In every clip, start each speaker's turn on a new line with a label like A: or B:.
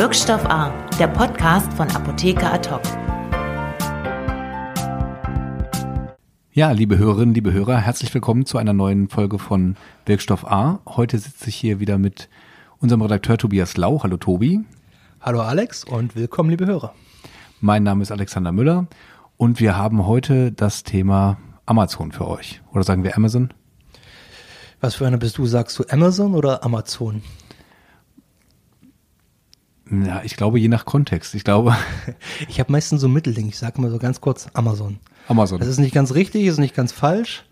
A: Wirkstoff A, der Podcast von Apotheker Ad
B: Ja, liebe Hörerinnen, liebe Hörer, herzlich willkommen zu einer neuen Folge von Wirkstoff A. Heute sitze ich hier wieder mit unserem Redakteur Tobias Lau. Hallo Tobi.
C: Hallo Alex und willkommen, liebe Hörer.
B: Mein Name ist Alexander Müller und wir haben heute das Thema Amazon für euch. Oder sagen wir Amazon?
C: Was für einer bist du? Sagst du Amazon oder Amazon?
B: Ja, ich glaube, je nach Kontext. Ich glaube.
C: Ich habe meistens so ein Mittelding. Ich sage immer so ganz kurz Amazon.
B: Amazon.
C: Das ist nicht ganz richtig, ist nicht ganz falsch.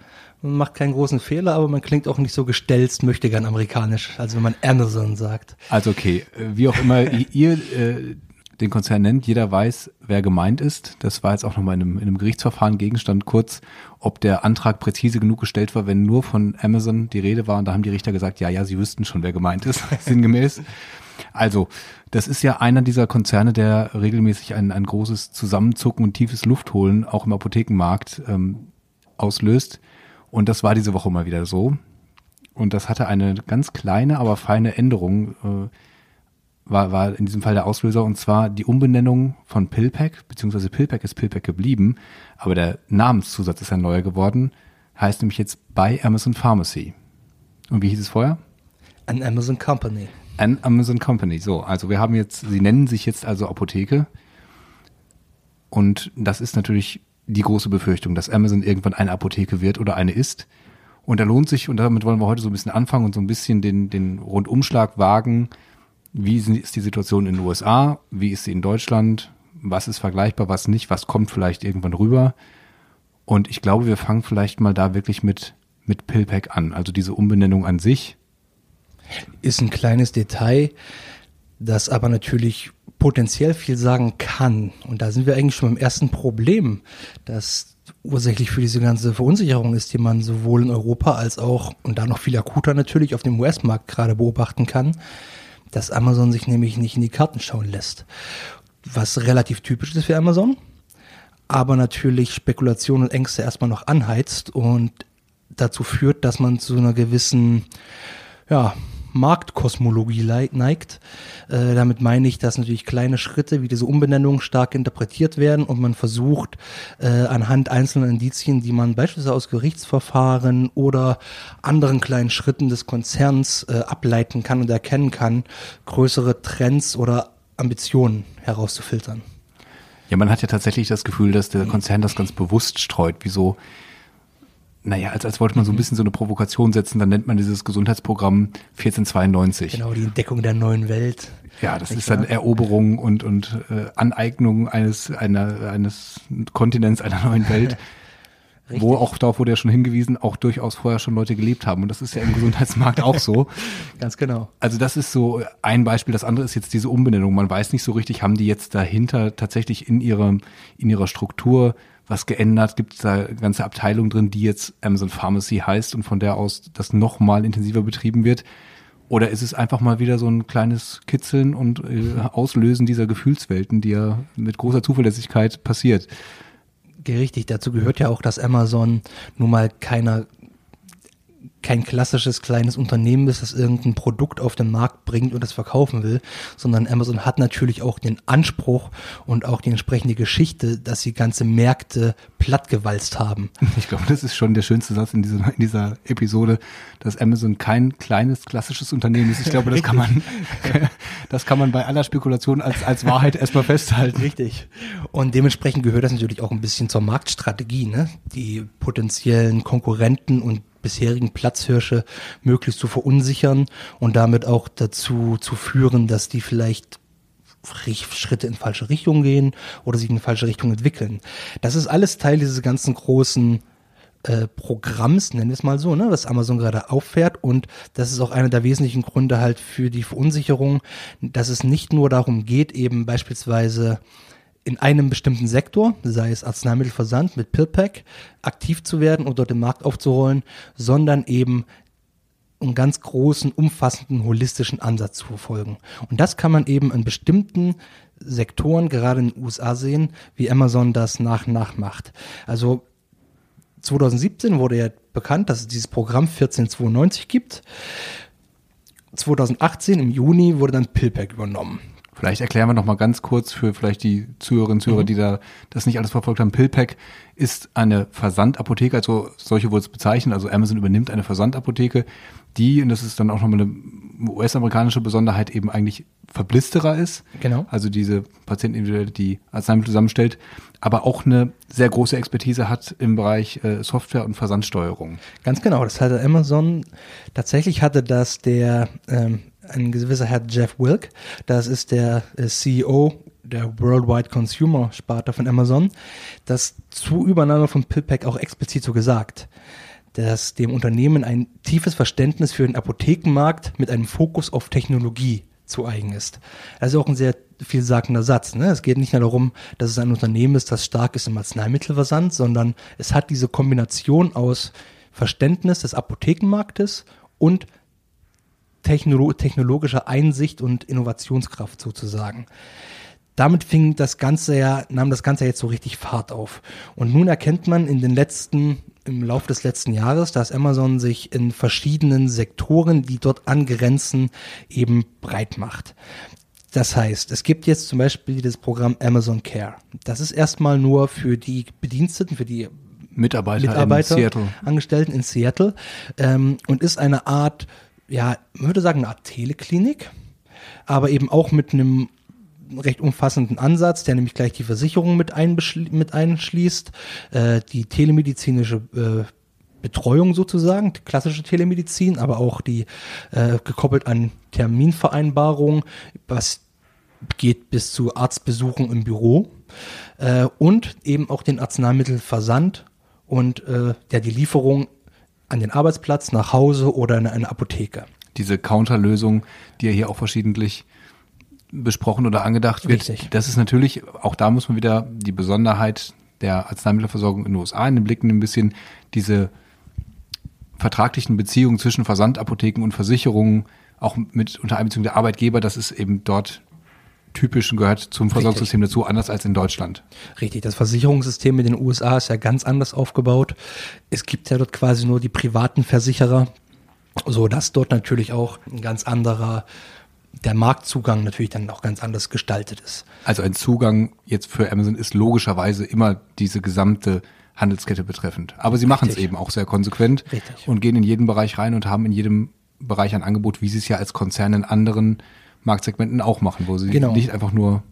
C: Man macht keinen großen Fehler, aber man klingt auch nicht so gestelzt, möchte gern amerikanisch, als wenn man Amazon sagt.
B: Also okay, wie auch immer ihr äh, den Konzern nennt, jeder weiß, wer gemeint ist. Das war jetzt auch nochmal in einem, in einem Gerichtsverfahren Gegenstand kurz, ob der Antrag präzise genug gestellt war, wenn nur von Amazon die Rede war. Und da haben die Richter gesagt, ja, ja, sie wüssten schon, wer gemeint ist, sinngemäß. Also, das ist ja einer dieser Konzerne, der regelmäßig ein, ein großes Zusammenzucken und tiefes Luftholen auch im Apothekenmarkt ähm, auslöst. Und das war diese Woche mal wieder so. Und das hatte eine ganz kleine, aber feine Änderung, äh, war, war in diesem Fall der Auslöser, und zwar die Umbenennung von PillPack, beziehungsweise PillPack ist PillPack geblieben, aber der Namenszusatz ist ein neuer geworden, heißt nämlich jetzt bei Amazon Pharmacy. Und wie hieß es vorher?
C: An Amazon Company.
B: An Amazon Company. So, also wir haben jetzt, sie nennen sich jetzt also Apotheke. Und das ist natürlich die große Befürchtung, dass Amazon irgendwann eine Apotheke wird oder eine ist. Und da lohnt sich, und damit wollen wir heute so ein bisschen anfangen und so ein bisschen den, den Rundumschlag wagen. Wie ist die Situation in den USA? Wie ist sie in Deutschland? Was ist vergleichbar, was nicht? Was kommt vielleicht irgendwann rüber? Und ich glaube, wir fangen vielleicht mal da wirklich mit, mit PillPack an. Also diese Umbenennung an sich
C: ist ein kleines Detail, das aber natürlich potenziell viel sagen kann. Und da sind wir eigentlich schon beim ersten Problem, das ursächlich für diese ganze Verunsicherung ist, die man sowohl in Europa als auch und da noch viel akuter natürlich auf dem US-Markt gerade beobachten kann, dass Amazon sich nämlich nicht in die Karten schauen lässt. Was relativ typisch ist für Amazon, aber natürlich Spekulationen und Ängste erstmal noch anheizt und dazu führt, dass man zu einer gewissen, ja, Marktkosmologie neigt. Äh, damit meine ich, dass natürlich kleine Schritte wie diese Umbenennung stark interpretiert werden und man versucht äh, anhand einzelner Indizien, die man beispielsweise aus Gerichtsverfahren oder anderen kleinen Schritten des Konzerns äh, ableiten kann und erkennen kann, größere Trends oder Ambitionen herauszufiltern.
B: Ja, man hat ja tatsächlich das Gefühl, dass der Konzern das ganz bewusst streut. Wieso? Naja, als, als wollte man so ein mhm. bisschen so eine Provokation setzen, dann nennt man dieses Gesundheitsprogramm 1492.
C: Genau, die Entdeckung der neuen Welt.
B: Ja, das ist dann Eroberung und, und äh, Aneignung eines, einer, eines Kontinents, einer neuen Welt. Richtig. Wo auch darauf wurde ja schon hingewiesen, auch durchaus vorher schon Leute gelebt haben. Und das ist ja im Gesundheitsmarkt auch so.
C: Ganz genau.
B: Also das ist so ein Beispiel. Das andere ist jetzt diese Umbenennung. Man weiß nicht so richtig, haben die jetzt dahinter tatsächlich in ihrem, in ihrer Struktur was geändert? Gibt es da ganze Abteilung drin, die jetzt Amazon Pharmacy heißt und von der aus das nochmal intensiver betrieben wird? Oder ist es einfach mal wieder so ein kleines Kitzeln und äh, Auslösen dieser Gefühlswelten, die ja mit großer Zuverlässigkeit passiert?
C: Richtig, dazu gehört ja auch, dass Amazon nun mal keiner kein klassisches kleines Unternehmen ist, das irgendein Produkt auf den Markt bringt und das verkaufen will, sondern Amazon hat natürlich auch den Anspruch und auch die entsprechende Geschichte, dass sie ganze Märkte plattgewalzt haben.
B: Ich glaube, das ist schon der schönste Satz in dieser, in dieser Episode, dass Amazon kein kleines klassisches Unternehmen ist. Ich glaube, das kann man, das kann man bei aller Spekulation als, als Wahrheit erstmal festhalten.
C: Richtig. Und dementsprechend gehört das natürlich auch ein bisschen zur Marktstrategie, ne? Die potenziellen Konkurrenten und bisherigen Platzhirsche möglichst zu verunsichern und damit auch dazu zu führen, dass die vielleicht Schritte in falsche Richtung gehen oder sich in falsche Richtung entwickeln. Das ist alles Teil dieses ganzen großen äh, Programms, nennen wir es mal so, ne, was Amazon gerade auffährt. Und das ist auch einer der wesentlichen Gründe halt für die Verunsicherung, dass es nicht nur darum geht, eben beispielsweise in einem bestimmten Sektor, sei es Arzneimittelversand mit PillPack, aktiv zu werden und dort den Markt aufzurollen, sondern eben einen ganz großen, umfassenden, holistischen Ansatz zu verfolgen. Und das kann man eben in bestimmten Sektoren, gerade in den USA sehen, wie Amazon das nach und nach macht. Also 2017 wurde ja bekannt, dass es dieses Programm 1492 gibt. 2018 im Juni wurde dann PillPack übernommen
B: Vielleicht erklären wir noch mal ganz kurz für vielleicht die Zuhörerinnen und Zuhörer, mhm. die da das nicht alles verfolgt haben. PillPack ist eine Versandapotheke, also solche wurde es bezeichnet. Also Amazon übernimmt eine Versandapotheke, die, und das ist dann auch nochmal eine US-amerikanische Besonderheit, eben eigentlich Verblisterer ist.
C: Genau.
B: Also diese Patienten die Arzneimittel zusammenstellt, aber auch eine sehr große Expertise hat im Bereich äh, Software und Versandsteuerung.
C: Ganz genau, das hatte Amazon, tatsächlich hatte das der ähm, ein gewisser Herr Jeff Wilk, das ist der äh, CEO der Worldwide Consumer Sparte von Amazon, das zur Übernahme von PillPack auch explizit so gesagt, dass dem Unternehmen ein tiefes Verständnis für den Apothekenmarkt mit einem Fokus auf Technologie zu eigen ist. Das ist auch ein sehr vielsagender Satz. Ne? Es geht nicht nur darum, dass es ein Unternehmen ist, das stark ist im Arzneimittelversand, sondern es hat diese Kombination aus Verständnis des Apothekenmarktes und technolo technologischer Einsicht und Innovationskraft sozusagen. Damit fing das Ganze ja, nahm das Ganze jetzt so richtig Fahrt auf. Und nun erkennt man in den letzten, im Laufe des letzten Jahres, dass Amazon sich in verschiedenen Sektoren, die dort angrenzen, eben breit macht. Das heißt, es gibt jetzt zum Beispiel das Programm Amazon Care. Das ist erstmal nur für die Bediensteten, für die
B: Mitarbeiter,
C: Mitarbeiter in Seattle. Angestellten in Seattle ähm, und ist eine Art ja, man würde sagen, eine Art Teleklinik, aber eben auch mit einem recht umfassenden Ansatz, der nämlich gleich die Versicherung mit, mit einschließt, äh, die telemedizinische äh, Betreuung sozusagen, die klassische Telemedizin, aber auch die äh, gekoppelt an Terminvereinbarungen, was geht bis zu Arztbesuchen im Büro äh, und eben auch den Arzneimittelversand und äh, ja, die Lieferung an den Arbeitsplatz, nach Hause oder in eine Apotheke.
B: Diese Counterlösung, die ja hier auch verschiedentlich besprochen oder angedacht wird.
C: Richtig.
B: Das ist natürlich, auch da muss man wieder die Besonderheit der Arzneimittelversorgung in den USA in den Blick nehmen, ein bisschen diese vertraglichen Beziehungen zwischen Versandapotheken und Versicherungen, auch mit unter Einbeziehung der Arbeitgeber, das ist eben dort typisch und gehört zum Versorgungssystem dazu, anders als in Deutschland.
C: Richtig, das Versicherungssystem in den USA ist ja ganz anders aufgebaut. Es gibt ja dort quasi nur die privaten Versicherer, so dass dort natürlich auch ein ganz anderer der Marktzugang natürlich dann auch ganz anders gestaltet ist.
B: Also ein Zugang jetzt für Amazon ist logischerweise immer diese gesamte Handelskette betreffend. Aber sie machen es eben auch sehr konsequent
C: Richtig.
B: und gehen in jeden Bereich rein und haben in jedem Bereich ein Angebot, wie sie es ja als Konzern in anderen Marktsegmenten auch machen, wo sie genau. nicht einfach nur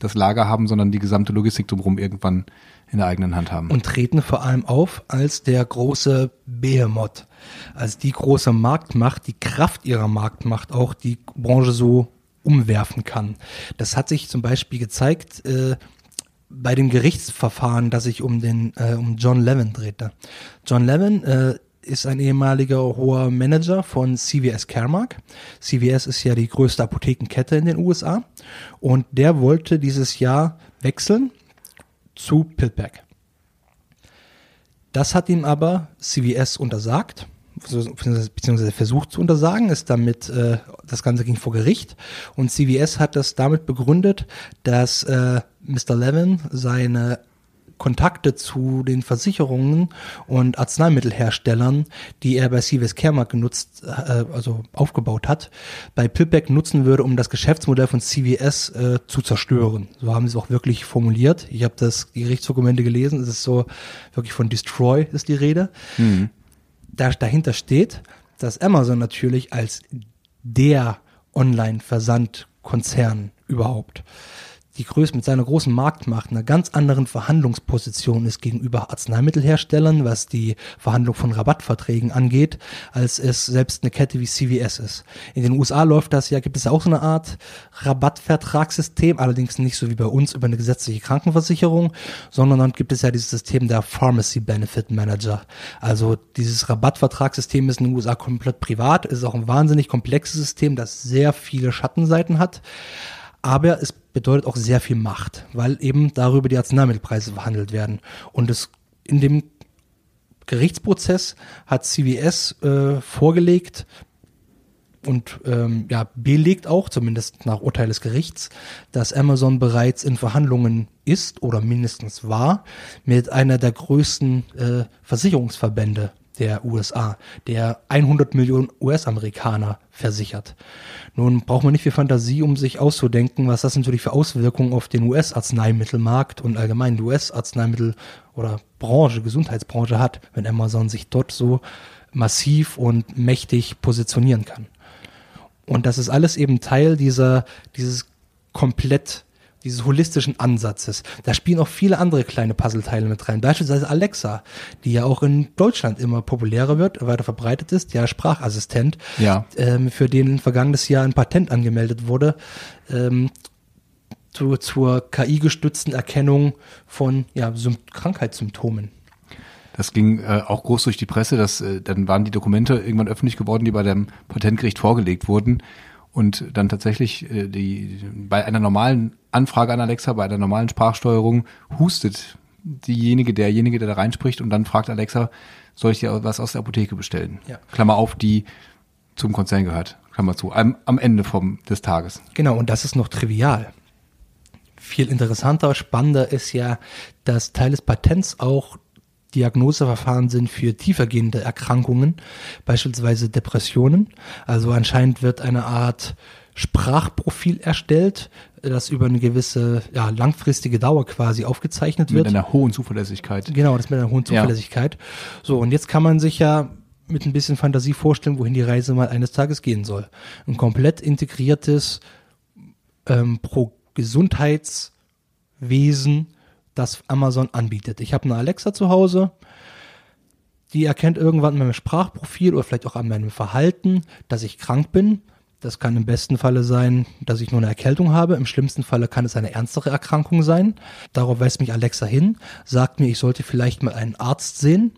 B: das Lager haben, sondern die gesamte Logistik drumherum irgendwann in der eigenen Hand haben.
C: Und treten vor allem auf als der große Behemoth, als die große Marktmacht, die Kraft ihrer Marktmacht auch die Branche so umwerfen kann. Das hat sich zum Beispiel gezeigt äh, bei dem Gerichtsverfahren, das sich um den äh, um John Levin drehte. John Levin äh, ist ein ehemaliger hoher Manager von CVS Caremark. CVS ist ja die größte Apothekenkette in den USA und der wollte dieses Jahr wechseln zu PillPack. Das hat ihm aber CVS untersagt, beziehungsweise versucht zu untersagen, ist damit, äh, das Ganze ging vor Gericht und CVS hat das damit begründet, dass äh, Mr. Levin seine Kontakte zu den Versicherungen und Arzneimittelherstellern, die er bei CVS Caremark genutzt, äh, also aufgebaut hat, bei Pillback nutzen würde, um das Geschäftsmodell von CVS äh, zu zerstören. So haben sie es auch wirklich formuliert. Ich habe das die Gerichtsdokumente gelesen. Es ist so wirklich von Destroy ist die Rede. Mhm. Da, dahinter steht, dass Amazon natürlich als der Online-Versandkonzern überhaupt die Größe mit seiner großen Marktmacht einer ganz anderen Verhandlungsposition ist gegenüber Arzneimittelherstellern, was die Verhandlung von Rabattverträgen angeht, als es selbst eine Kette wie CVS ist. In den USA läuft das ja, gibt es auch so eine Art Rabattvertragssystem, allerdings nicht so wie bei uns über eine gesetzliche Krankenversicherung, sondern dann gibt es ja dieses System der Pharmacy Benefit Manager. Also dieses Rabattvertragssystem ist in den USA komplett privat, ist auch ein wahnsinnig komplexes System, das sehr viele Schattenseiten hat aber es bedeutet auch sehr viel Macht, weil eben darüber die Arzneimittelpreise verhandelt werden. Und es in dem Gerichtsprozess hat CVS äh, vorgelegt und ähm, ja, belegt auch, zumindest nach Urteil des Gerichts, dass Amazon bereits in Verhandlungen ist oder mindestens war mit einer der größten äh, Versicherungsverbände der USA, der 100 Millionen US-Amerikaner versichert. Nun braucht man nicht viel Fantasie, um sich auszudenken, was das natürlich für Auswirkungen auf den US-Arzneimittelmarkt und allgemein die US-Arzneimittel- oder Branche, Gesundheitsbranche hat, wenn Amazon sich dort so massiv und mächtig positionieren kann. Und das ist alles eben Teil dieser, dieses komplett dieses holistischen Ansatzes. Da spielen auch viele andere kleine Puzzleteile mit rein. Beispielsweise Alexa, die ja auch in Deutschland immer populärer wird, weiter verbreitet ist, der Sprachassistent,
B: Ja.
C: ähm, für den vergangenes Jahr ein Patent angemeldet wurde, ähm, zu, zur KI-gestützten Erkennung von ja, Sym Krankheitssymptomen.
B: Das ging äh, auch groß durch die Presse, dass äh, dann waren die Dokumente irgendwann öffentlich geworden, die bei dem Patentgericht vorgelegt wurden und dann tatsächlich äh, die bei einer normalen Anfrage an Alexa, bei einer normalen Sprachsteuerung hustet diejenige, derjenige, der da reinspricht und dann fragt Alexa, soll ich dir was aus der Apotheke bestellen?
C: Ja.
B: Klammer auf, die zum Konzern gehört. Klammer zu. Am, am Ende vom des Tages.
C: Genau, und das ist noch trivial. Viel interessanter, spannender ist ja, dass Teil des Patents auch Diagnoseverfahren sind für tiefergehende Erkrankungen, beispielsweise Depressionen. Also anscheinend wird eine Art Sprachprofil erstellt, das über eine gewisse ja, langfristige Dauer quasi aufgezeichnet
B: Mit
C: wird.
B: einer hohen Zuverlässigkeit.
C: Genau, das mit einer hohen
B: Ja.
C: Zuverlässigkeit. So, und jetzt kann man sich ja mit ein bisschen Fantasie vorstellen, wohin die Reise mal eines Tages gehen soll. Ein komplett integriertes ähm, pro Gesundheitswesen, das Amazon anbietet. Ich habe eine Alexa zu Hause, die erkennt irgendwann an meinem Sprachprofil oder vielleicht auch an meinem Verhalten, dass ich krank bin. Das kann im besten Falle sein, dass ich nur eine Erkältung habe. Im schlimmsten Falle kann es eine ernstere Erkrankung sein. Darauf weist mich Alexa hin, sagt mir, ich sollte vielleicht mal einen Arzt sehen.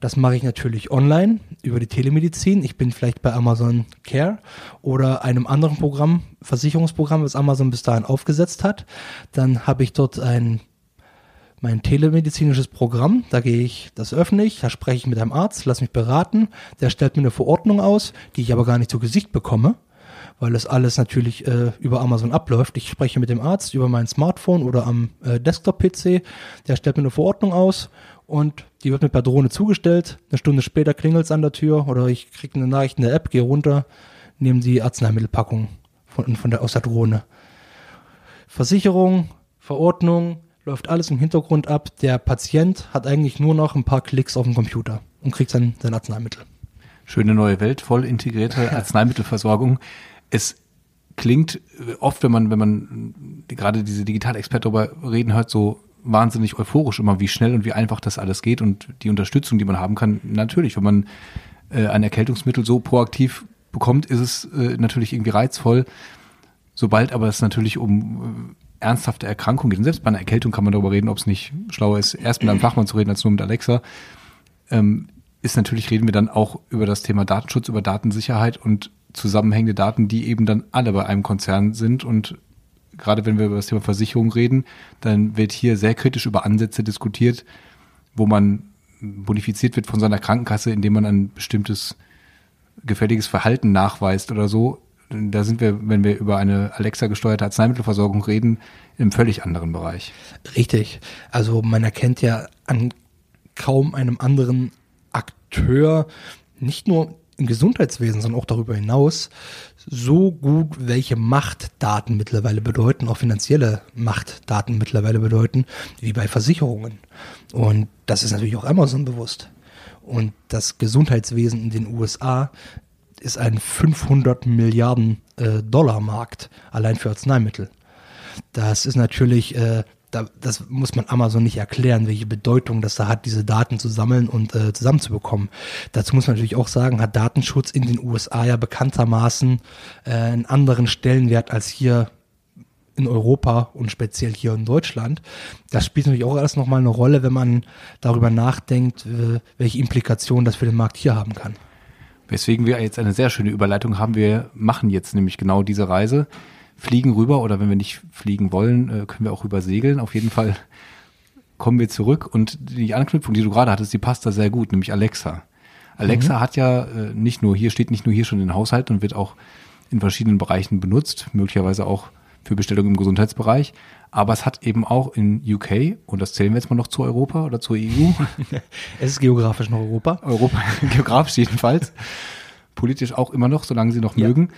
C: Das mache ich natürlich online über die Telemedizin. Ich bin vielleicht bei Amazon Care oder einem anderen Programm, Versicherungsprogramm, was Amazon bis dahin aufgesetzt hat. Dann habe ich dort ein mein telemedizinisches Programm, da gehe ich, das öffne ich, da spreche ich mit einem Arzt, lass mich beraten, der stellt mir eine Verordnung aus, die ich aber gar nicht zu Gesicht bekomme, weil das alles natürlich äh, über Amazon abläuft. Ich spreche mit dem Arzt über mein Smartphone oder am äh, Desktop-PC, der stellt mir eine Verordnung aus und die wird mir per Drohne zugestellt. Eine Stunde später klingelt es an der Tür oder ich kriege eine Nachricht in der App, gehe runter, nehme die Arzneimittelpackung von, von der, aus der Drohne. Versicherung, Verordnung, läuft alles im Hintergrund ab. Der Patient hat eigentlich nur noch ein paar Klicks auf dem Computer und kriegt sein, sein Arzneimittel.
B: Schöne neue Welt, voll integrierte Arzneimittelversorgung. Es klingt äh, oft, wenn man, wenn man äh, gerade diese Digitalexperten darüber reden hört, so wahnsinnig euphorisch immer, wie schnell und wie einfach das alles geht und die Unterstützung, die man haben kann. Natürlich, wenn man äh, ein Erkältungsmittel so proaktiv bekommt, ist es äh, natürlich irgendwie reizvoll. Sobald aber es natürlich um äh, ernsthafte Erkrankungen geht, und selbst bei einer Erkältung kann man darüber reden, ob es nicht schlauer ist, erst mit einem Fachmann zu reden, als nur mit Alexa, ähm, ist natürlich, reden wir dann auch über das Thema Datenschutz, über Datensicherheit und zusammenhängende Daten, die eben dann alle bei einem Konzern sind. Und gerade wenn wir über das Thema Versicherung reden, dann wird hier sehr kritisch über Ansätze diskutiert, wo man bonifiziert wird von seiner Krankenkasse, indem man ein bestimmtes gefälliges Verhalten nachweist oder so. Da sind wir, wenn wir über eine Alexa-gesteuerte Arzneimittelversorgung reden, im völlig anderen Bereich.
C: Richtig. Also man erkennt ja an kaum einem anderen Akteur, nicht nur im Gesundheitswesen, sondern auch darüber hinaus, so gut, welche Macht Daten mittlerweile bedeuten, auch finanzielle Macht Daten mittlerweile bedeuten, wie bei Versicherungen. Und das ist natürlich auch Amazon bewusst. Und das Gesundheitswesen in den USA ist ein 500 Milliarden äh, Dollar Markt allein für Arzneimittel. Das ist natürlich, äh, da, das muss man Amazon nicht erklären, welche Bedeutung das da hat, diese Daten zu sammeln und äh, zusammenzubekommen. Dazu muss man natürlich auch sagen, hat Datenschutz in den USA ja bekanntermaßen äh, einen anderen Stellenwert als hier in Europa und speziell hier in Deutschland. Das spielt natürlich auch alles nochmal eine Rolle, wenn man darüber nachdenkt, äh, welche Implikationen das für den Markt hier haben kann.
B: Weswegen wir jetzt eine sehr schöne Überleitung haben. Wir machen jetzt nämlich genau diese Reise, fliegen rüber oder wenn wir nicht fliegen wollen, äh, können wir auch rüber segeln. Auf jeden Fall kommen wir zurück und die Anknüpfung, die du gerade hattest, die passt da sehr gut, nämlich Alexa. Alexa hat ja äh, nicht nur hier, steht nicht nur hier schon in den Haushalt und wird auch in verschiedenen Bereichen benutzt, möglicherweise auch für Bestellungen im Gesundheitsbereich. Aber es hat eben auch in UK, und das zählen wir jetzt mal noch zu Europa oder zur EU.
C: es ist geografisch noch Europa.
B: Europa, geografisch jedenfalls. Politisch auch immer noch, solange sie noch ja. mögen.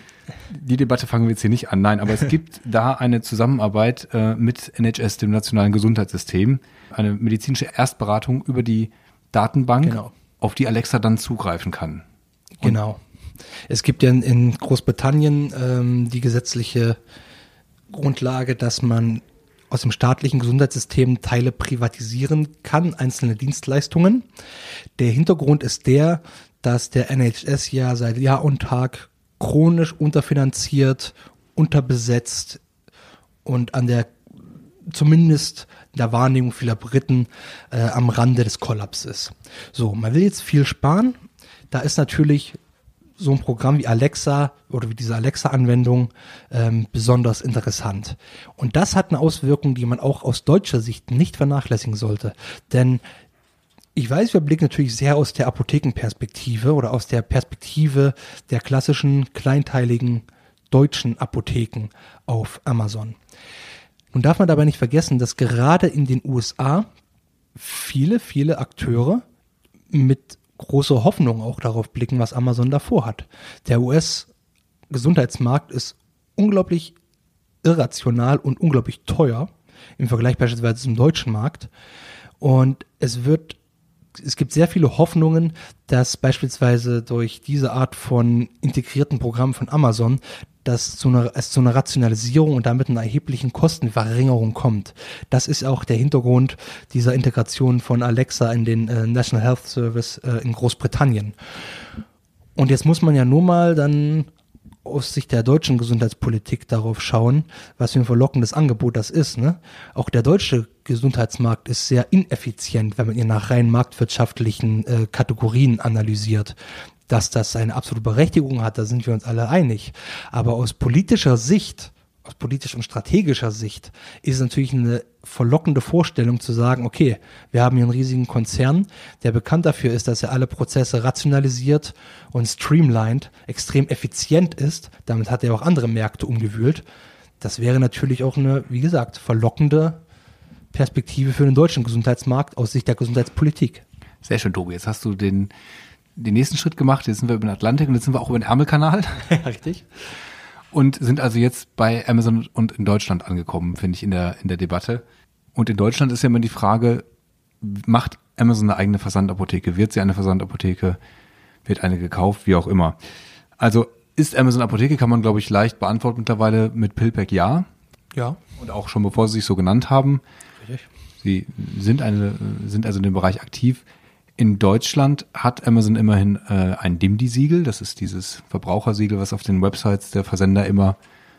B: Die Debatte fangen wir jetzt hier nicht an. Nein, aber es gibt da eine Zusammenarbeit äh, mit NHS, dem nationalen Gesundheitssystem, eine medizinische Erstberatung über die Datenbank, genau. auf die Alexa dann zugreifen kann.
C: Und genau. Es gibt ja in, in Großbritannien ähm, die gesetzliche Grundlage, dass man aus dem staatlichen Gesundheitssystem Teile privatisieren kann, einzelne Dienstleistungen. Der Hintergrund ist der, dass der NHS ja seit Jahr und Tag chronisch unterfinanziert, unterbesetzt und an der zumindest in der Wahrnehmung vieler Briten äh, am Rande des Kollapses. So, man will jetzt viel sparen. Da ist natürlich so ein Programm wie Alexa oder wie diese Alexa-Anwendung ähm, besonders interessant. Und das hat eine Auswirkung, die man auch aus deutscher Sicht nicht vernachlässigen sollte. Denn ich weiß, wir blicken natürlich sehr aus der Apothekenperspektive oder aus der Perspektive der klassischen kleinteiligen deutschen Apotheken auf Amazon. Nun darf man dabei nicht vergessen, dass gerade in den USA viele, viele Akteure mit große Hoffnung auch darauf blicken, was Amazon davor hat. Der US-Gesundheitsmarkt ist unglaublich irrational und unglaublich teuer im Vergleich beispielsweise zum deutschen Markt. Und es wird, es gibt sehr viele Hoffnungen, dass beispielsweise durch diese Art von integrierten Programmen von Amazon dass zu einer, es zu einer Rationalisierung und damit einer erheblichen Kostenverringerung kommt. Das ist auch der Hintergrund dieser Integration von Alexa in den äh, National Health Service äh, in Großbritannien. Und jetzt muss man ja nur mal dann aus Sicht der deutschen Gesundheitspolitik darauf schauen, was für ein verlockendes Angebot das ist. Ne? Auch der deutsche Gesundheitsmarkt ist sehr ineffizient, wenn man ihn nach rein marktwirtschaftlichen äh, Kategorien analysiert dass das eine absolute Berechtigung hat, da sind wir uns alle einig. Aber aus politischer Sicht, aus politischer und strategischer Sicht, ist es natürlich eine verlockende Vorstellung zu sagen, okay, wir haben hier einen riesigen Konzern, der bekannt dafür ist, dass er alle Prozesse rationalisiert und streamlined, extrem effizient ist. Damit hat er auch andere Märkte umgewühlt. Das wäre natürlich auch eine, wie gesagt, verlockende Perspektive für den deutschen Gesundheitsmarkt aus Sicht der Gesundheitspolitik.
B: Sehr schön, Tobi. Jetzt hast du den den nächsten Schritt gemacht. Jetzt sind wir über den Atlantik und jetzt sind wir auch über den Ärmelkanal.
C: Richtig.
B: Und sind also jetzt bei Amazon und in Deutschland angekommen, finde ich, in der, in der Debatte. Und in Deutschland ist ja immer die Frage, macht Amazon eine eigene Versandapotheke? Wird sie eine Versandapotheke? Wird eine gekauft? Wie auch immer. Also ist Amazon Apotheke, kann man, glaube ich, leicht beantworten mittlerweile mit Pillpack ja.
C: Ja.
B: Und auch schon bevor sie sich so genannt haben. Richtig. Sie sind eine, sind also in dem Bereich aktiv. In Deutschland hat Amazon immerhin äh, ein DIMDI-Siegel. Das ist dieses Verbrauchersiegel, was auf den Websites der Versender immer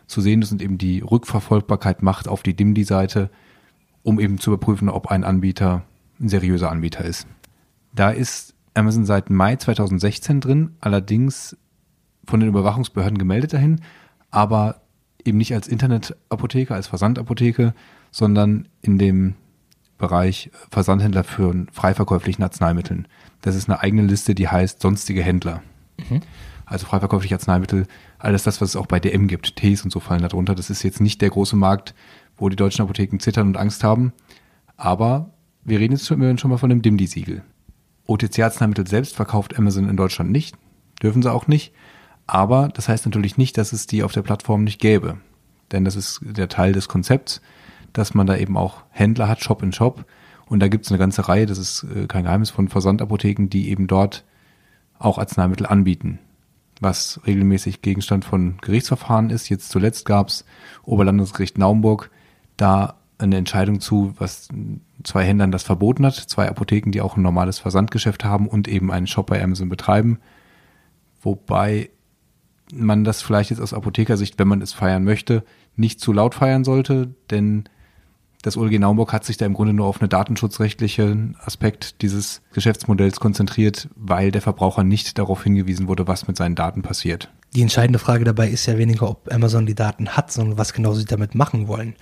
B: zu sehen ist und eben die Rückverfolgbarkeit macht auf die DIMDI-Seite, um eben zu überprüfen, ob ein Anbieter ein seriöser Anbieter ist. Da ist Amazon seit Mai 2016 drin, allerdings von den Überwachungsbehörden gemeldet dahin, aber eben nicht als Internetapotheke, als Versandapotheke, sondern in dem Bereich Versandhändler für freiverkäuflichen Arzneimitteln. Das ist eine eigene Liste, die heißt sonstige Händler. Mhm. Also freiverkäufliche Arzneimittel, alles das, was es auch bei DM gibt, Tees und so fallen darunter. Das ist jetzt nicht der große Markt, wo die deutschen Apotheken zittern und Angst haben. Aber wir reden jetzt schon, schon mal von dem DIMDI-Siegel. OTC-Arzneimittel selbst verkauft Amazon in Deutschland nicht, dürfen sie auch nicht. Aber das heißt natürlich nicht, dass es die auf der Plattform nicht gäbe. Denn das ist der Teil des Konzepts dass man da eben auch Händler hat, Shop in Shop. Und da gibt es eine ganze Reihe, das ist äh, kein Geheimnis, von Versandapotheken, die eben dort auch Arzneimittel anbieten, was regelmäßig Gegenstand von Gerichtsverfahren ist. Jetzt zuletzt gab es Oberlandesgericht Naumburg da eine Entscheidung zu, was zwei Händlern das verboten hat, zwei Apotheken, die auch ein normales Versandgeschäft haben und eben einen Shop bei Amazon betreiben. Wobei man das vielleicht jetzt aus Apothekersicht, wenn man es feiern möchte, nicht zu laut feiern sollte, denn das OLG Naumburg hat sich da im Grunde nur auf einen datenschutzrechtlichen Aspekt dieses Geschäftsmodells konzentriert, weil der Verbraucher nicht darauf hingewiesen wurde, was mit seinen Daten passiert.
C: Die entscheidende Frage dabei ist ja weniger, ob Amazon die Daten hat, sondern was genau sie damit machen wollen.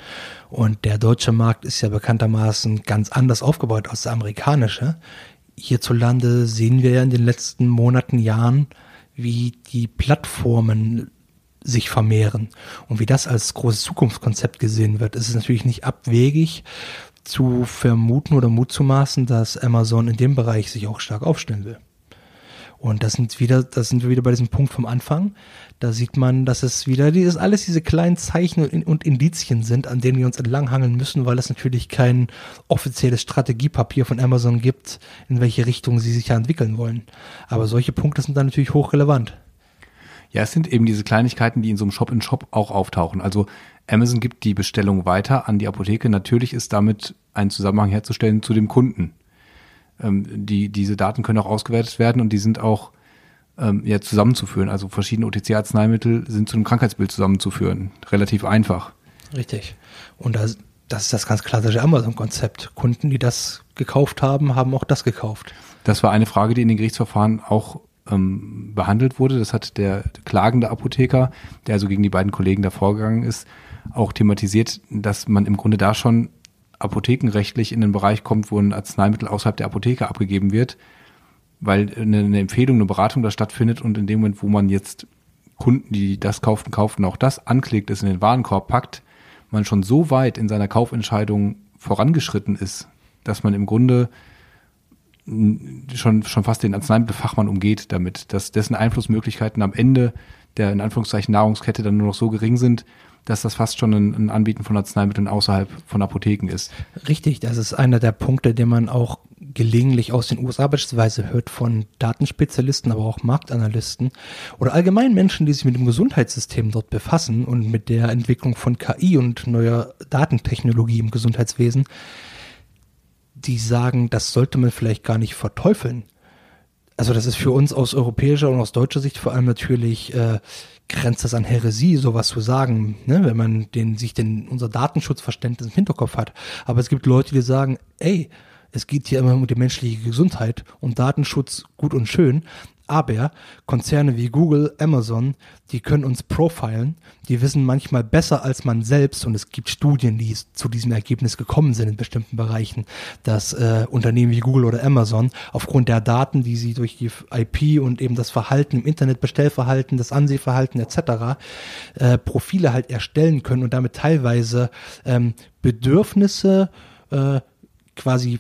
C: Und der deutsche Markt ist ja bekanntermaßen ganz anders aufgebaut als der amerikanische. Hierzulande sehen wir ja in den letzten Monaten, Jahren, wie die Plattformen sich vermehren. Und wie das als großes Zukunftskonzept gesehen wird, ist es natürlich nicht abwegig zu vermuten oder mutzumaßen, dass Amazon in dem Bereich sich auch stark aufstellen will. Und das sind wieder, das sind wir wieder bei diesem Punkt vom Anfang. Da sieht man, dass es wieder dieses, alles diese kleinen Zeichen und, und Indizien sind, an denen wir uns entlanghangeln müssen, weil es natürlich kein offizielles Strategiepapier von Amazon gibt, in welche Richtung sie sich ja entwickeln wollen. Aber solche Punkte sind dann natürlich hochrelevant.
B: Ja, es sind eben diese Kleinigkeiten, die in so einem Shop-in-Shop -Shop auch auftauchen. Also Amazon gibt die Bestellung weiter an die Apotheke. Natürlich ist damit ein Zusammenhang herzustellen zu dem Kunden ähm, die, diese Daten können auch ausgewertet werden und die sind auch ähm, ja, zusammenzuführen. Also verschiedene OTC-Arzneimittel sind zu einem Krankheitsbild zusammenzuführen. Relativ einfach.
C: Richtig. Und das, das ist das ganz klassische Amazon-Konzept. Kunden, die das gekauft haben, haben auch das gekauft.
B: Das war eine Frage, die in den Gerichtsverfahren auch ähm, behandelt wurde. Das hat der klagende Apotheker, der also gegen die beiden Kollegen da vorgegangen ist, auch thematisiert, dass man im Grunde da schon apothekenrechtlich in den Bereich kommt, wo ein Arzneimittel außerhalb der Apotheke abgegeben wird, weil eine, eine Empfehlung, eine Beratung da stattfindet und in dem Moment, wo man jetzt Kunden, die das kauften, kaufen, auch das anklickt, es in den Warenkorb packt, man schon so weit in seiner Kaufentscheidung vorangeschritten ist, dass man im Grunde schon, schon fast den Arzneimittelfachmann umgeht damit, dass dessen Einflussmöglichkeiten am Ende der in Anführungszeichen Nahrungskette dann nur noch so gering sind, dass das fast schon ein, ein, Anbieten von Arzneimitteln außerhalb von Apotheken ist.
C: Richtig, das ist einer der Punkte, den man auch gelegentlich aus den USA beispielsweise hört von Datenspezialisten, aber auch Marktanalysten oder allgemein Menschen, die sich mit dem Gesundheitssystem dort befassen und mit der Entwicklung von KI und neuer Datentechnologie im Gesundheitswesen, die sagen, das sollte man vielleicht gar nicht verteufeln. Also das ist für uns aus europäischer und aus deutscher Sicht vor allem natürlich äh, grenzt das an Häresie, sowas zu sagen, ne, wenn man den, sich den, unser Datenschutzverständnis im Hinterkopf hat. Aber es gibt Leute, die sagen, ey, es geht hier immer um die menschliche Gesundheit und Datenschutz gut und schön, aber Konzerne wie Google, Amazon, die können uns profilen, die wissen manchmal besser als man selbst und es gibt Studien, die zu diesem Ergebnis gekommen sind in bestimmten Bereichen, dass äh, Unternehmen wie Google oder Amazon aufgrund der Daten, die sie durch die IP und eben das Verhalten im Internet, Bestellverhalten, das Ansehverhalten etc. Äh, Profile halt erstellen können und damit teilweise ähm, Bedürfnisse äh, quasi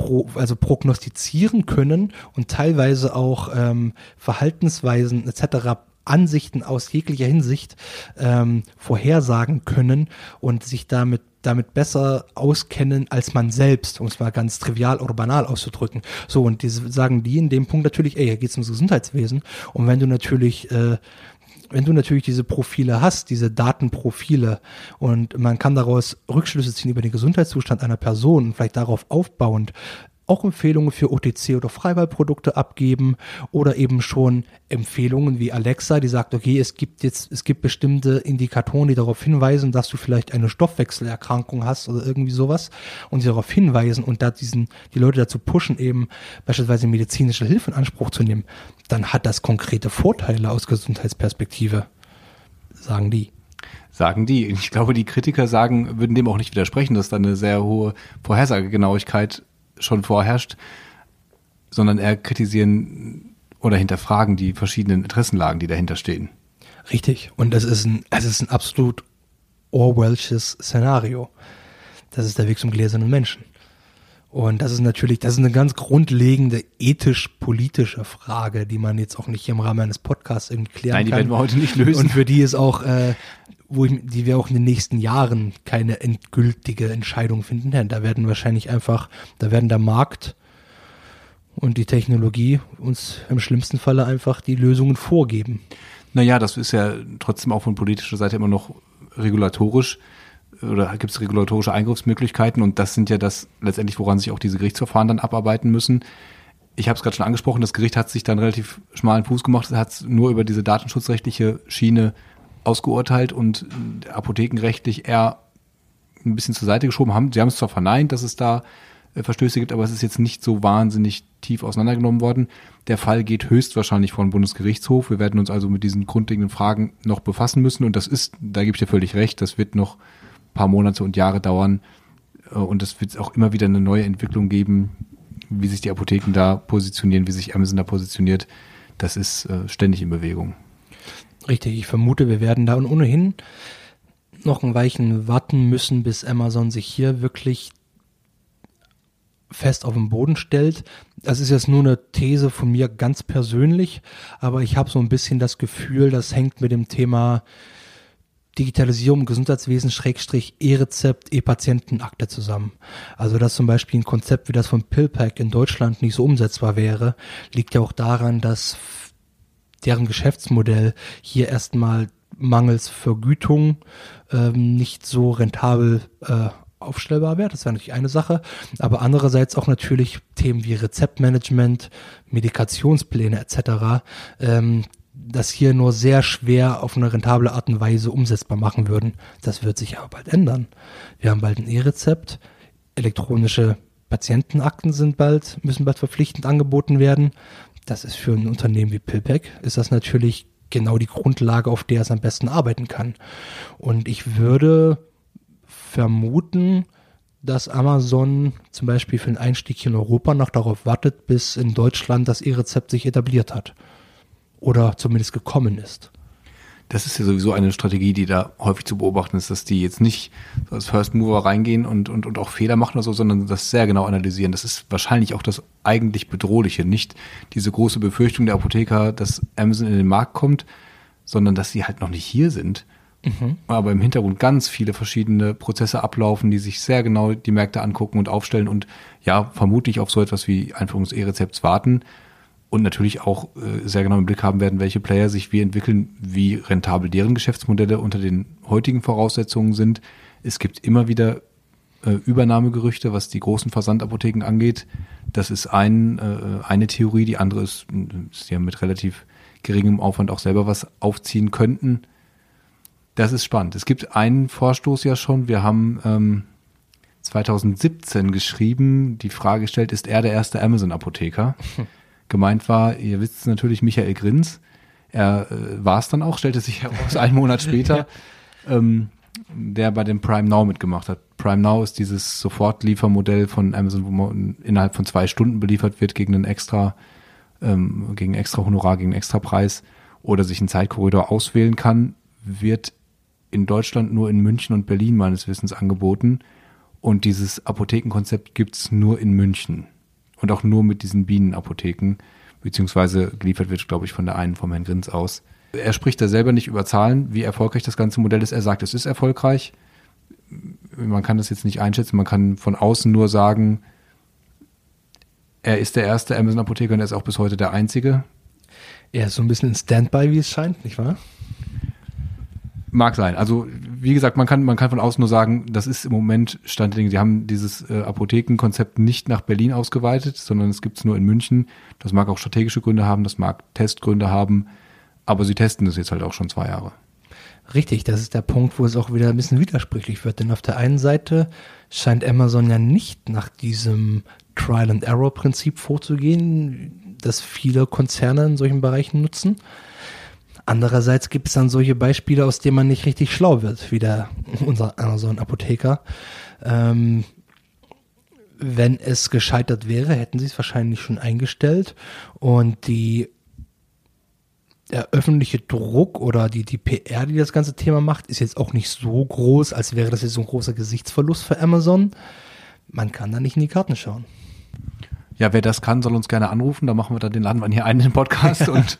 C: pro, also prognostizieren können und teilweise auch ähm, Verhaltensweisen etc. Ansichten aus jeglicher Hinsicht ähm, vorhersagen können und sich damit damit besser auskennen als man selbst, um es mal ganz trivial oder banal auszudrücken. So, und diese sagen die in dem Punkt natürlich, ey, hier geht's ums Gesundheitswesen. Und wenn du natürlich äh, wenn du natürlich diese Profile hast, diese Datenprofile und man kann daraus Rückschlüsse ziehen über den Gesundheitszustand einer Person vielleicht darauf aufbauend auch Empfehlungen für OTC oder Freiwahlprodukte abgeben oder eben schon Empfehlungen wie Alexa, die sagt, okay, es gibt jetzt, es gibt bestimmte Indikatoren, die darauf hinweisen, dass du vielleicht eine Stoffwechselerkrankung hast oder irgendwie sowas und sie darauf hinweisen und da diesen, die Leute dazu pushen, eben beispielsweise medizinische Hilfe in Anspruch zu nehmen, dann hat das konkrete Vorteile aus Gesundheitsperspektive, sagen die.
B: Sagen die. Ich glaube, die Kritiker sagen, würden dem auch nicht widersprechen, dass da eine sehr hohe Vorhersagegenauigkeit schon vorherrscht, sondern eher kritisieren oder hinterfragen die verschiedenen Interessenlagen, die dahinter stehen.
C: Richtig. Und das ist ein, es ist ein absolut Orwellsches Szenario. Das ist der Weg zum gläsernen Menschen. Und das ist natürlich, das ist eine ganz grundlegende ethisch-politische Frage, die man jetzt auch nicht im Rahmen eines Podcasts irgendwie klären
B: Nein, die
C: kann.
B: werden wir heute nicht lösen.
C: Und für die ist auch, äh, wo ich, die wir auch in den nächsten Jahren keine endgültige Entscheidung finden werden. Da werden wahrscheinlich einfach, da werden der Markt und die Technologie uns im schlimmsten Falle einfach die Lösungen vorgeben.
B: Naja, das ist ja trotzdem auch von politischer Seite immer noch regulatorisch oder gibt es regulatorische Eingriffsmöglichkeiten und das sind ja das letztendlich, woran sich auch diese Gerichtsverfahren dann abarbeiten müssen. Ich habe es gerade schon angesprochen, das Gericht hat sich dann relativ schmalen Fuß gemacht, hat es nur über diese datenschutzrechtliche Schiene ausgeurteilt und apothekenrechtlich eher ein bisschen zur Seite geschoben haben. Sie haben es zwar verneint, dass es da äh, Verstöße gibt, aber es ist jetzt nicht so wahnsinnig tief auseinandergenommen worden. Der Fall geht höchstwahrscheinlich vor den Bundesgerichtshof. Wir werden uns also mit diesen grundlegenden Fragen noch befassen müssen und das ist, da gebe ich dir völlig recht, das wird noch paar Monate und Jahre dauern. Äh, und es wird auch immer wieder eine neue Entwicklung geben, wie sich die Apotheken da positionieren, wie sich Amazon da positioniert. Das ist äh, ständig in Bewegung.
C: Richtig, ich vermute, wir werden da und ohnehin noch ein Weichen warten müssen, bis Amazon sich hier wirklich fest auf den Boden stellt. Das ist jetzt nur eine These von mir ganz persönlich, aber ich habe so ein bisschen das Gefühl, das hängt mit dem Thema Digitalisierung im Gesundheitswesen Schrägstrich E-Rezept, E-Patientenakte zusammen. Also dass zum Beispiel ein Konzept wie das von PillPack in Deutschland nicht so umsetzbar wäre, liegt ja auch daran, dass deren Geschäftsmodell hier erstmal mangels Vergütung ähm, nicht so rentabel äh, aufstellbar wäre. Das wäre natürlich eine Sache. Aber andererseits auch natürlich Themen wie Rezeptmanagement, Medikationspläne etc., ähm, das hier nur sehr schwer auf eine rentable Art und Weise umsetzbar machen würden. Das wird sich aber bald ändern. Wir haben bald ein E-Rezept, elektronische Patientenakten sind bald, müssen bald verpflichtend angeboten werden. Das ist für ein Unternehmen wie Pillpack, ist das natürlich genau die Grundlage, auf der es am besten arbeiten kann. Und ich würde vermuten, dass Amazon zum Beispiel für den Einstieg hier in Europa noch darauf wartet, bis in Deutschland das E-Rezept sich etabliert hat. Oder zumindest gekommen ist.
B: Das ist ja sowieso eine Strategie, die da häufig zu beobachten ist, dass die jetzt nicht als First Mover reingehen und, und, und auch Fehler machen oder so, sondern das sehr genau analysieren. Das ist wahrscheinlich auch das eigentlich Bedrohliche. Nicht diese große Befürchtung der Apotheker, dass Amazon in den Markt kommt, sondern dass sie halt noch nicht hier sind Mhm. Aber im Hintergrund ganz viele verschiedene Prozesse ablaufen, die sich sehr genau die Märkte angucken und aufstellen und ja, vermutlich auf so etwas wie Einführung des E-Rezepts warten und natürlich auch äh, sehr genau im Blick haben werden, welche Player sich wie entwickeln, wie rentabel deren Geschäftsmodelle unter den heutigen Voraussetzungen sind. Es gibt immer wieder äh, Übernahmegerüchte, was die großen Versandapotheken angeht. Das ist ein, äh, eine Theorie. Die andere ist, sie haben mit relativ geringem Aufwand auch selber was aufziehen könnten. Das ist spannend. Es gibt einen Vorstoß ja schon. Wir haben ähm, 2017 geschrieben, die Frage gestellt, ist er der erste Amazon-Apotheker? Gemeint war, ihr wisst es natürlich, Michael Grins. Er äh, war es dann auch, stellte sich heraus, einen Monat später, ähm, der bei dem Prime Now mitgemacht hat. Prime Now ist dieses Sofortliefermodell von Amazon, wo man innerhalb von zwei Stunden beliefert wird gegen einen extra, ähm, gegen extra Honorar, gegen einen extra Preis oder sich einen Zeitkorridor auswählen kann, wird in Deutschland nur in München und Berlin meines Wissens angeboten. Und dieses Apothekenkonzept gibt's nur in München. Und auch nur mit diesen Bienenapotheken, beziehungsweise geliefert wird, glaube ich, von der einen vom Herrn Grins aus. Er spricht da selber nicht über Zahlen, wie erfolgreich das ganze Modell ist. Er sagt, es ist erfolgreich. Man kann das jetzt nicht einschätzen. Man kann von außen nur sagen, er ist der erste Amazon-Apotheker und er ist auch bis heute der einzige.
C: Er ist so ein bisschen in Standby, wie es scheint, nicht wahr?
B: Mag sein. Also wie gesagt, man kann man kann von außen nur sagen, das ist im Moment Stand der Dinge. Sie haben dieses äh, Apothekenkonzept nicht nach Berlin ausgeweitet, sondern es gibt es nur in München. Das mag auch strategische Gründe haben, das mag Testgründe haben, aber sie testen das jetzt halt auch schon zwei Jahre.
C: Richtig, das ist der Punkt, wo es auch wieder ein bisschen widersprüchlich wird. Denn auf der einen Seite scheint Amazon ja nicht nach diesem Trial and Error Prinzip vorzugehen, das viele Konzerne in solchen Bereichen nutzen. Andererseits gibt es dann solche Beispiele, aus denen man nicht richtig schlau wird, wie der unser Amazon-Apotheker. Ähm, wenn es gescheitert wäre, hätten sie es wahrscheinlich schon eingestellt und die der öffentliche Druck oder die, die PR, die das ganze Thema macht, ist jetzt auch nicht so groß, als wäre das jetzt so ein großer Gesichtsverlust für Amazon. Man kann da nicht in die Karten schauen.
B: Ja, wer das kann, soll uns gerne anrufen. Da machen wir dann den laden wir hier einen in den Podcast und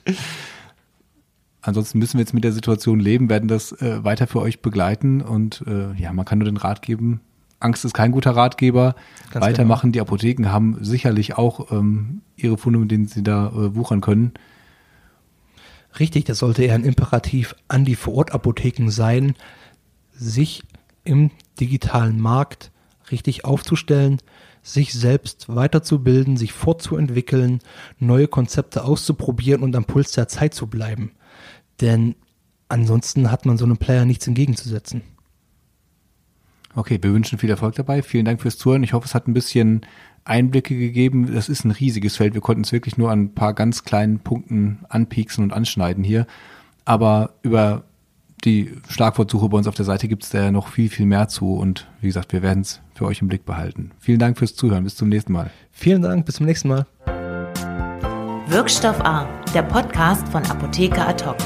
B: ansonsten müssen wir jetzt mit der Situation leben, werden das äh, weiter für euch begleiten und äh, ja, man kann nur den Rat geben. Angst ist kein guter Ratgeber. Ganz Weitermachen. Genau. Die Apotheken haben sicherlich auch ähm, ihre Funde, mit denen sie da äh, wuchern können.
C: Richtig, das sollte eher ein Imperativ an die Vorortapotheken sein, sich im digitalen Markt richtig aufzustellen, sich selbst weiterzubilden, sich fortzuentwickeln, neue Konzepte auszuprobieren und am Puls der Zeit zu bleiben. Denn ansonsten hat man so einem Player nichts entgegenzusetzen.
B: Okay, wir wünschen viel Erfolg dabei. Vielen Dank fürs Zuhören. Ich hoffe, es hat ein bisschen Einblicke gegeben. Das ist ein riesiges Feld. Wir konnten es wirklich nur an ein paar ganz kleinen Punkten anpieksen und anschneiden hier. Aber über die Schlagwortsuche bei uns auf der Seite gibt es da noch viel, viel mehr zu. Und wie gesagt, wir werden es für euch im Blick behalten. Vielen Dank fürs Zuhören. Bis zum nächsten Mal.
C: Vielen Dank. Bis zum nächsten Mal.
A: Wirkstoff A, der Podcast von Apotheker Ad hoc.